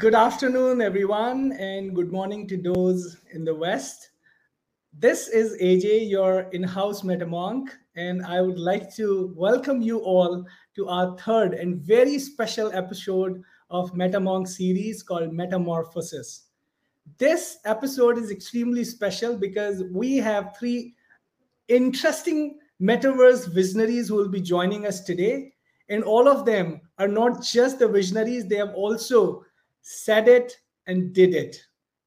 Good afternoon, everyone, and good morning to those in the West. This is AJ, your in house MetaMonk, and I would like to welcome you all to our third and very special episode of MetaMonk series called Metamorphosis. This episode is extremely special because we have three interesting metaverse visionaries who will be joining us today. And all of them are not just the visionaries, they have also said it and did it.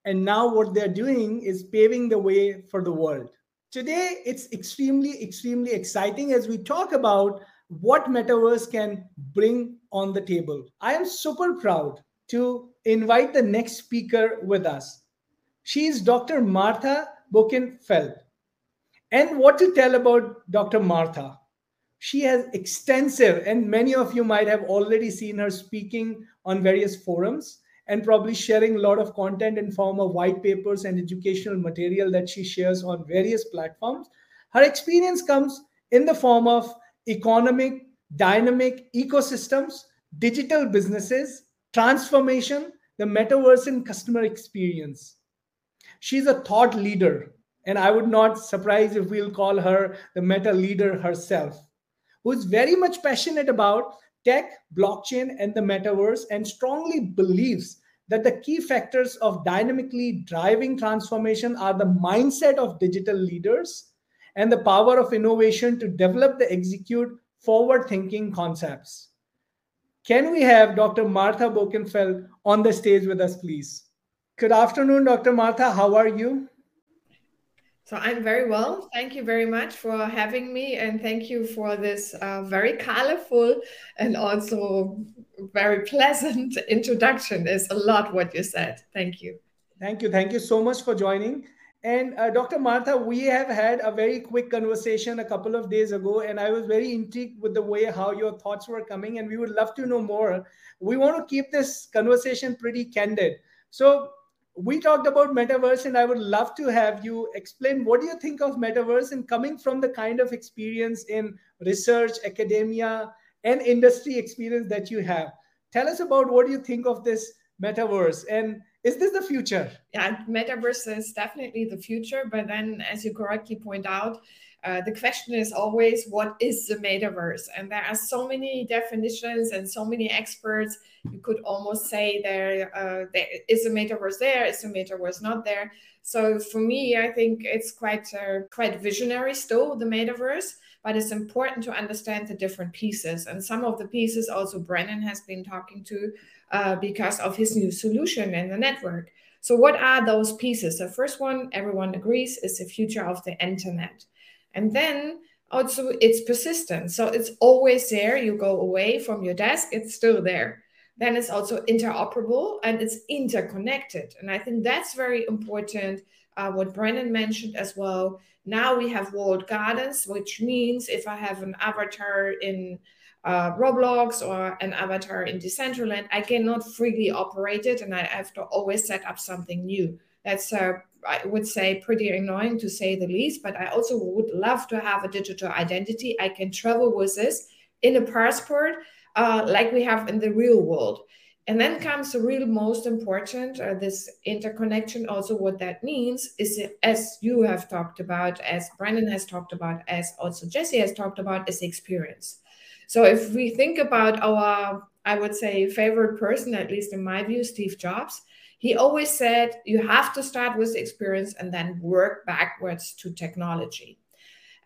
And now what they're doing is paving the way for the world. Today, it's extremely, extremely exciting as we talk about what metaverse can bring on the table. I am super proud to invite the next speaker with us. She is Dr. Martha Boeckenfeld. And what to tell about Dr. Martha? She has extensive, and many of you might have already seen her speaking on various forums and probably sharing a lot of content in form of white papers and educational material that she shares on various platforms. Her experience comes in the form of economic dynamic ecosystems digital businesses transformation the metaverse and customer experience. She's a thought leader and i would not surprise if we'll call her the meta leader herself who is very much passionate about tech, blockchain, and the metaverse, and strongly believes that the key factors of dynamically driving transformation are the mindset of digital leaders and the power of innovation to develop the execute forward thinking concepts. Can we have Dr. Martha Boeckenfeld on the stage with us, please? Good afternoon, Dr. Martha. How are you? So I'm very well. Thank you very much for having me, and thank you for this uh, very colorful and also very pleasant introduction. Is a lot what you said. Thank you. Thank you. Thank you so much for joining. And uh, Dr. Martha, we have had a very quick conversation a couple of days ago, and I was very intrigued with the way how your thoughts were coming, and we would love to know more. We want to keep this conversation pretty candid. So we talked about metaverse and i would love to have you explain what do you think of metaverse and coming from the kind of experience in research academia and industry experience that you have. Tell us about what do you think of this metaverse and is this the future? Yeah metaverse is definitely the future but then as you correctly point out uh, the question is always what is the metaverse? And there are so many definitions and so many experts. You could almost say there, uh, there is a metaverse there? Is a metaverse not there? So for me i think it's quite uh, quite visionary still the metaverse but it's important to understand the different pieces. And some of the pieces also brennan has been talking to uh, because of his new solution in the network. So what are those pieces? The first one everyone agrees is the future of the internet and then also it's persistent. So it's always there. You go away from your desk, it's still there. Then it's also interoperable and it's interconnected. And I think that's very important. Uh, what Brennan mentioned as well. Now we have walled gardens, which means if I have an avatar in uh, Roblox or an avatar in Decentraland, I cannot freely operate it and I have to always set up something new. That's uh, I would say pretty annoying to say the least, but I also would love to have a digital identity. I can travel with this in a passport uh, like we have in the real world. And then comes the real most important, uh, this interconnection. Also, what that means is, as you have talked about, as Brandon has talked about, as also Jesse has talked about, is experience. So, if we think about our, I would say, favorite person, at least in my view, Steve Jobs, he always said you have to start with the experience and then work backwards to technology.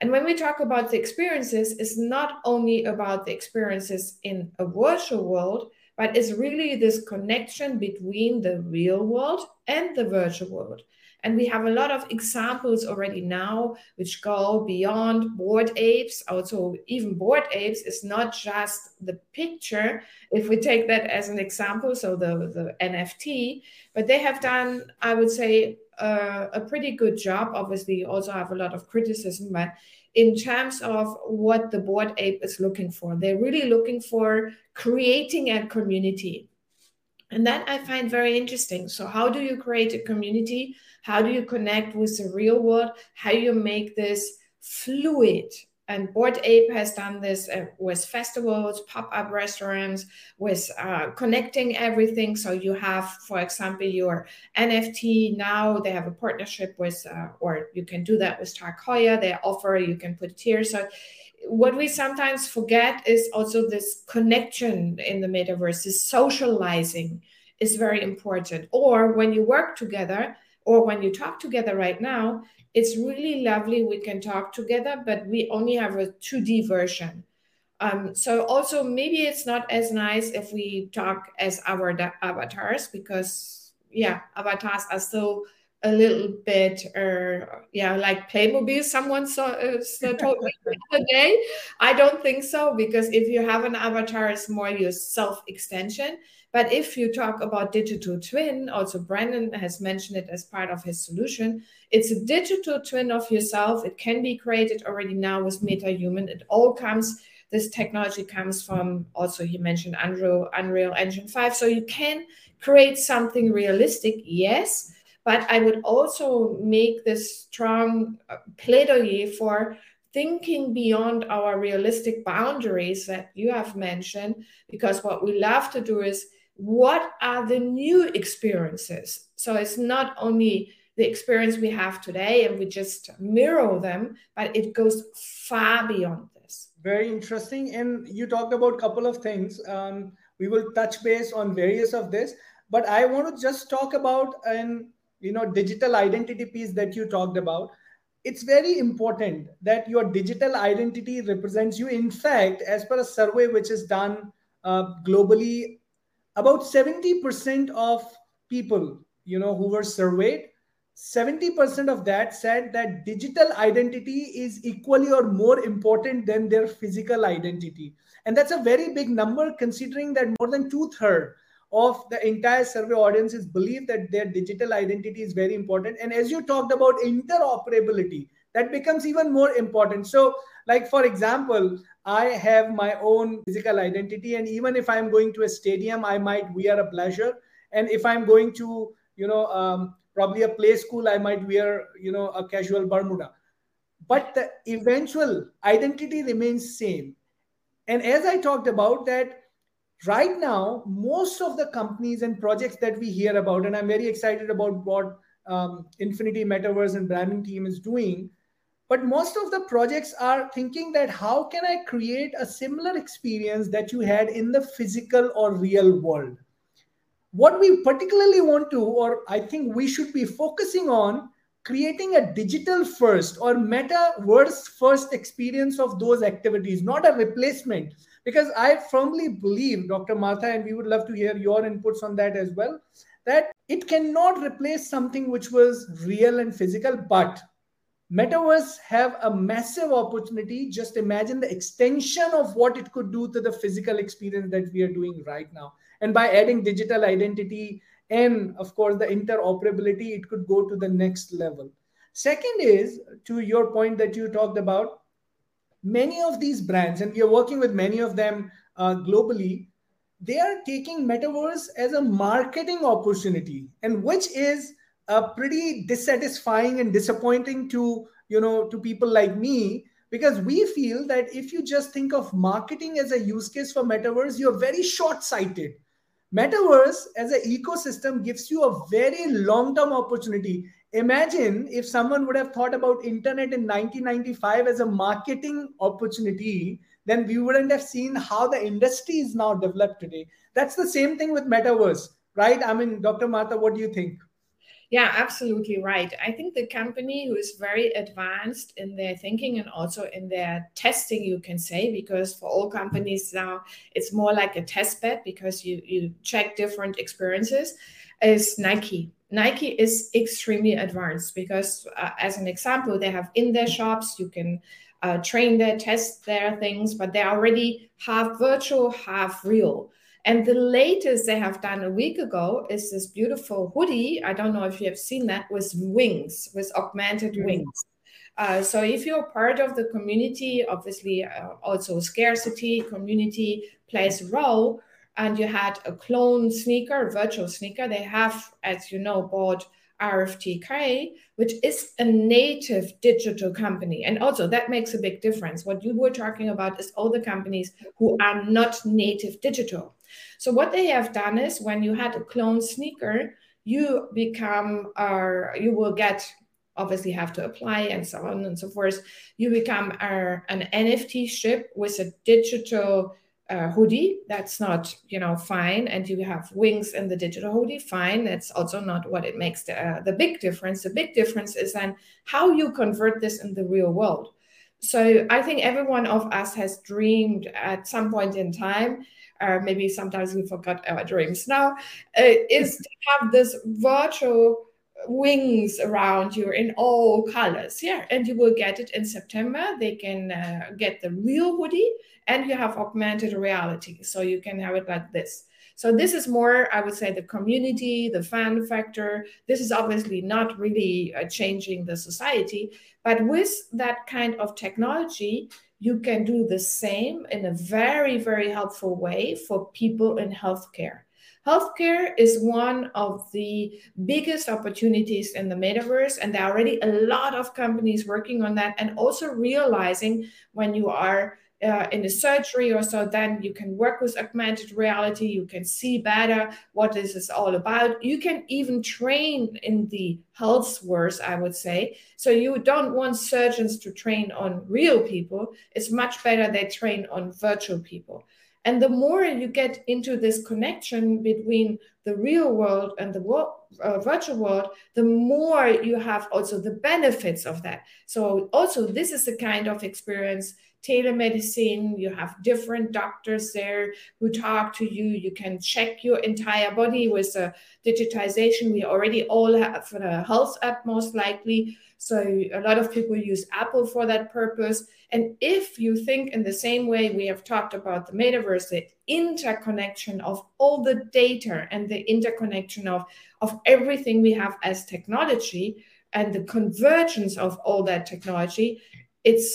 And when we talk about the experiences, it's not only about the experiences in a virtual world, but it's really this connection between the real world and the virtual world. And we have a lot of examples already now which go beyond Bored Apes. Also, even Bored Apes is not just the picture, if we take that as an example, so the, the NFT, but they have done, I would say, uh, a pretty good job. Obviously, also have a lot of criticism, but in terms of what the Bored Ape is looking for, they're really looking for creating a community. And that I find very interesting. So, how do you create a community? How do you connect with the real world? How do you make this fluid? And Bored Ape has done this uh, with festivals, pop up restaurants, with uh, connecting everything. So you have, for example, your NFT now, they have a partnership with, uh, or you can do that with Heuer. They offer, you can put tiers. So what we sometimes forget is also this connection in the metaverse, this socializing is very important. Or when you work together, or when you talk together right now, it's really lovely. We can talk together, but we only have a 2D version. Um, so also maybe it's not as nice if we talk as our avatars because yeah, avatars are still a little bit uh, yeah like playmobil someone saw, uh, told me the other day. I don't think so because if you have an avatar it's more your self extension but if you talk about digital twin also brandon has mentioned it as part of his solution. It's a digital twin of yourself. It can be created already now with metahuman. It all comes this technology comes from also he mentioned unreal unreal engine 5 so you can create something realistic yes but I would also make this strong uh, plaidoyer for thinking beyond our realistic boundaries that you have mentioned, because what we love to do is what are the new experiences? So it's not only the experience we have today and we just mirror them, but it goes far beyond this. Very interesting. And you talked about a couple of things. Um, we will touch base on various of this, but I want to just talk about an you know digital identity piece that you talked about it's very important that your digital identity represents you. In fact as per a survey which is done uh, globally about 70% of people you know who were surveyed 70% of that said that digital identity is equally or more important than their physical identity. And that's a very big number considering that more than two-thirds of the entire survey audiences believe that their digital identity is very important. And as you talked about interoperability that becomes even more important. So like for example i have my own physical identity and even if i'm going to a stadium i might wear a blazer. And if i'm going to you know um, probably a play school i might wear you know a casual bermuda. But the eventual identity remains same. And as i talked about that right now most of the companies and projects that we hear about and i'm very excited about what um, infinity metaverse and branding team is doing but most of the projects are thinking that how can i create a similar experience that you had in the physical or real world? What we particularly want to or i think we should be focusing on creating a digital first or metaverse first experience of those activities not a replacement because I firmly believe, Dr. Martha, and we would love to hear your inputs on that as well, that it cannot replace something which was real and physical, but metaverse have a massive opportunity just imagine the extension of what it could do to the physical experience that we are doing right now and by adding digital identity and of course the interoperability it could go to the next level second is to your point that you talked about many of these brands, and we are working with many of them uh, globally, they are taking metaverse as a marketing opportunity, and which is uh, pretty dissatisfying and disappointing to you know to people like me because we feel that if you just think of marketing as a use case for metaverse, you're very short-sighted. Metaverse as an ecosystem gives you a very long-term opportunity imagine if someone would have thought about internet in 1995 as a marketing opportunity then we wouldn't have seen how the industry is now developed today. That's the same thing with metaverse right? I mean dr martha what do you think yeah, absolutely right. I think the company who is very advanced in their thinking and also in their testing, you can say, because for all companies now it's more like a test bed because you you check different experiences, is Nike. Nike is extremely advanced because, uh, as an example, they have in their shops, you can uh, train their, test their things, but they're already half virtual, half real. And the latest they have done a week ago is this beautiful hoodie. I don't know if you have seen that with wings, with augmented mm. wings. Uh, so if you're part of the community, obviously uh, also scarcity community plays a role and you had a clone sneaker, virtual sneaker. They have, as you know, bought RFTK, which is a native digital company. And also, that makes a big difference. What you were talking about is all the companies who are not native digital. So, what they have done is when you had a clone sneaker, you become, uh, you will get obviously have to apply and so on and so forth. You become an NFT ship with a digital uh, hoodie. That's not, you know, fine. And you have wings in the digital hoodie. Fine. That's also not what it makes the, uh, the big difference. The big difference is then how you convert this in the real world. So I think every one of us has dreamed at some point in time. Uh, maybe sometimes we forgot our dreams now, uh, is to have this virtual wings around you in all colors. Yeah, and you will get it in September. They can uh, get the real hoodie and you have augmented reality. So you can have it like this. So this is more, I would say, the community, the fan factor. This is obviously not really uh, changing the society, but with that kind of technology, you can do the same in a very, very helpful way for people in healthcare. Healthcare is one of the biggest opportunities in the metaverse, and there are already a lot of companies working on that and also realizing when you are uh, in a surgery or so, then you can work with augmented reality. You can see better what this is all about. You can even train in the healthverse, I would say. So you don't want surgeons to train on real people. It's much better they train on virtual people. And the more you get into this connection between the real world and the uh, virtual world, the more you have also the benefits of that. So, also, this is the kind of experience telemedicine you have different doctors there who talk to you. You can check your entire body with a digitization. We already all have a health app most likely. So a lot of people use apple for that purpose. And if you think in the same way we have talked about the metaverse the interconnection of all the data and the interconnection of of everything we have as technology and the convergence of all that technology it's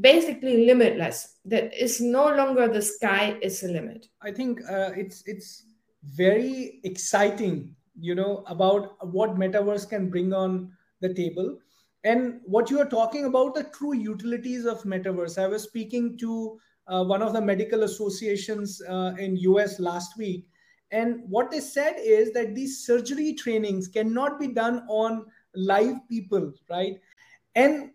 basically limitless that is no longer the sky is a limit. I think uh, it's it's very exciting you know about what metaverse can bring on the table. And what you are talking about the true utilities of metaverse. I was speaking to uh, one of the medical associations uh, in us last week and what they said is that these surgery trainings cannot be done on live people right? And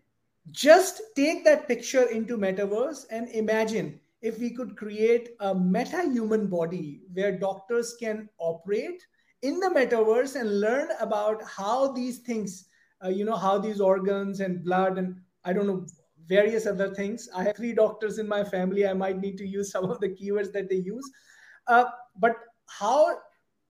just take that picture into metaverse and imagine if we could create a meta human body where doctors can operate in the metaverse and learn about how these things uh, you know how these organs and blood and i don't know various other things. I have three doctors in my family. I might need to use some of the keywords that they use. Uh, but how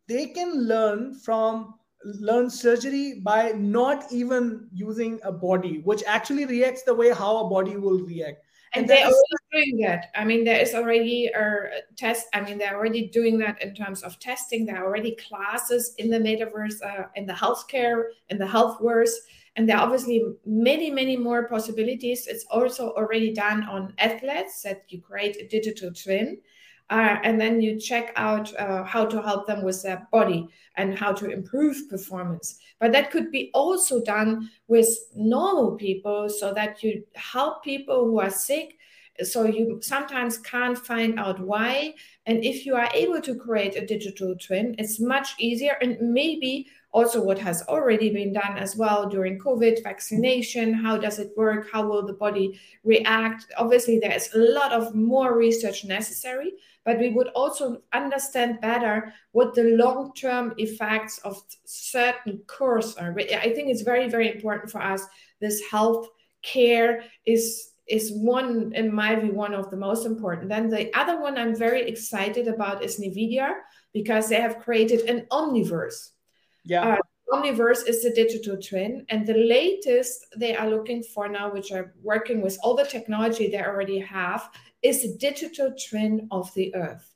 they can learn from learn surgery by not even using a body, which actually reacts the way how a body will react. And, and they're already doing that. I mean, there is already a test. I mean, they're already doing that in terms of testing. There are already classes in the metaverse, uh, in the healthcare, in the healthverse. And there are obviously many, many more possibilities. It's also already done on athletes that you create a digital twin uh, and then you check out uh, how to help them with their body and how to improve performance. But that could be also done with normal people so that you help people who are sick. So you sometimes can't find out why. And if you are able to create a digital twin, it's much easier and maybe also what has already been done as well during covid vaccination how does it work? How will the body react? Obviously there is a lot of more research necessary but we would also understand better what the long-term effects of certain course are. I think it's very very important for us. This health care is is one in my view one of the most important. Then the other one i'm very excited about is nvidia because they have created an omniverse yeah uh, Omniverse is the digital twin, and the latest they are looking for now, which are working with all the technology they already have, is the digital twin of the Earth.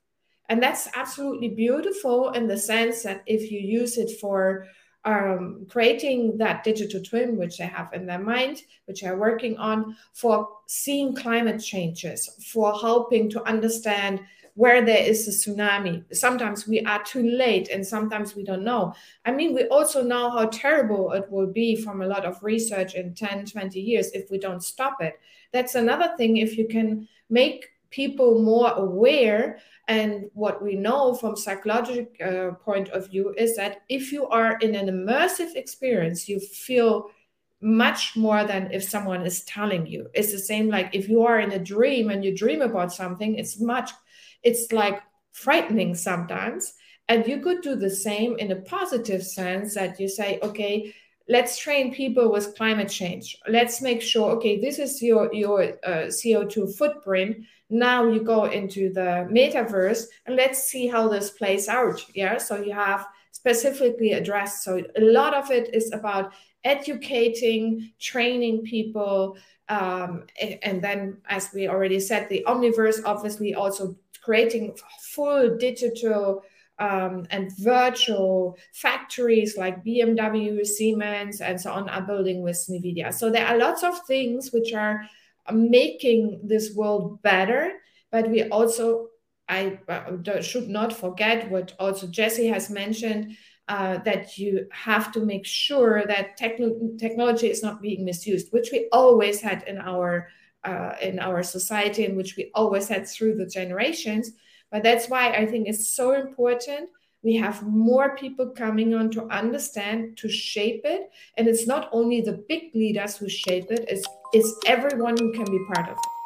And that's absolutely beautiful in the sense that if you use it for um, creating that digital twin, which they have in their mind, which they're working on, for seeing climate changes, for helping to understand where there is a tsunami. Sometimes we are too late and sometimes we don't know. I mean, we also know how terrible it will be from a lot of research in 10, 20 years if we don't stop it. That's another thing. If you can make people more aware and what we know from psychological uh, point of view is that if you are in an immersive experience you feel much more than if someone is telling you it's the same like if you are in a dream and you dream about something it's much it's like frightening sometimes. And you could do the same in a positive sense that you say, okay, let's train people with climate change. Let's make sure, okay, this is your, your uh, CO2 footprint. Now you go into the metaverse and let's see how this plays out. Yeah. So you have specifically addressed. So a lot of it is about educating, training people. Um, and then, as we already said, the omniverse obviously also creating full digital um, and virtual factories like BMW, Siemens, and so on are building with NVIDIA. So there are lots of things which are making this world better, but we also I uh, should not forget what also Jesse has mentioned uh, that you have to make sure that techn- technology is not being misused, which we always had in our uh, in our society and which we always had through the generations. But that's why I think it's so important. We have more people coming on to understand, to shape it. And it's not only the big leaders who shape it, it's, it's everyone who can be part of it.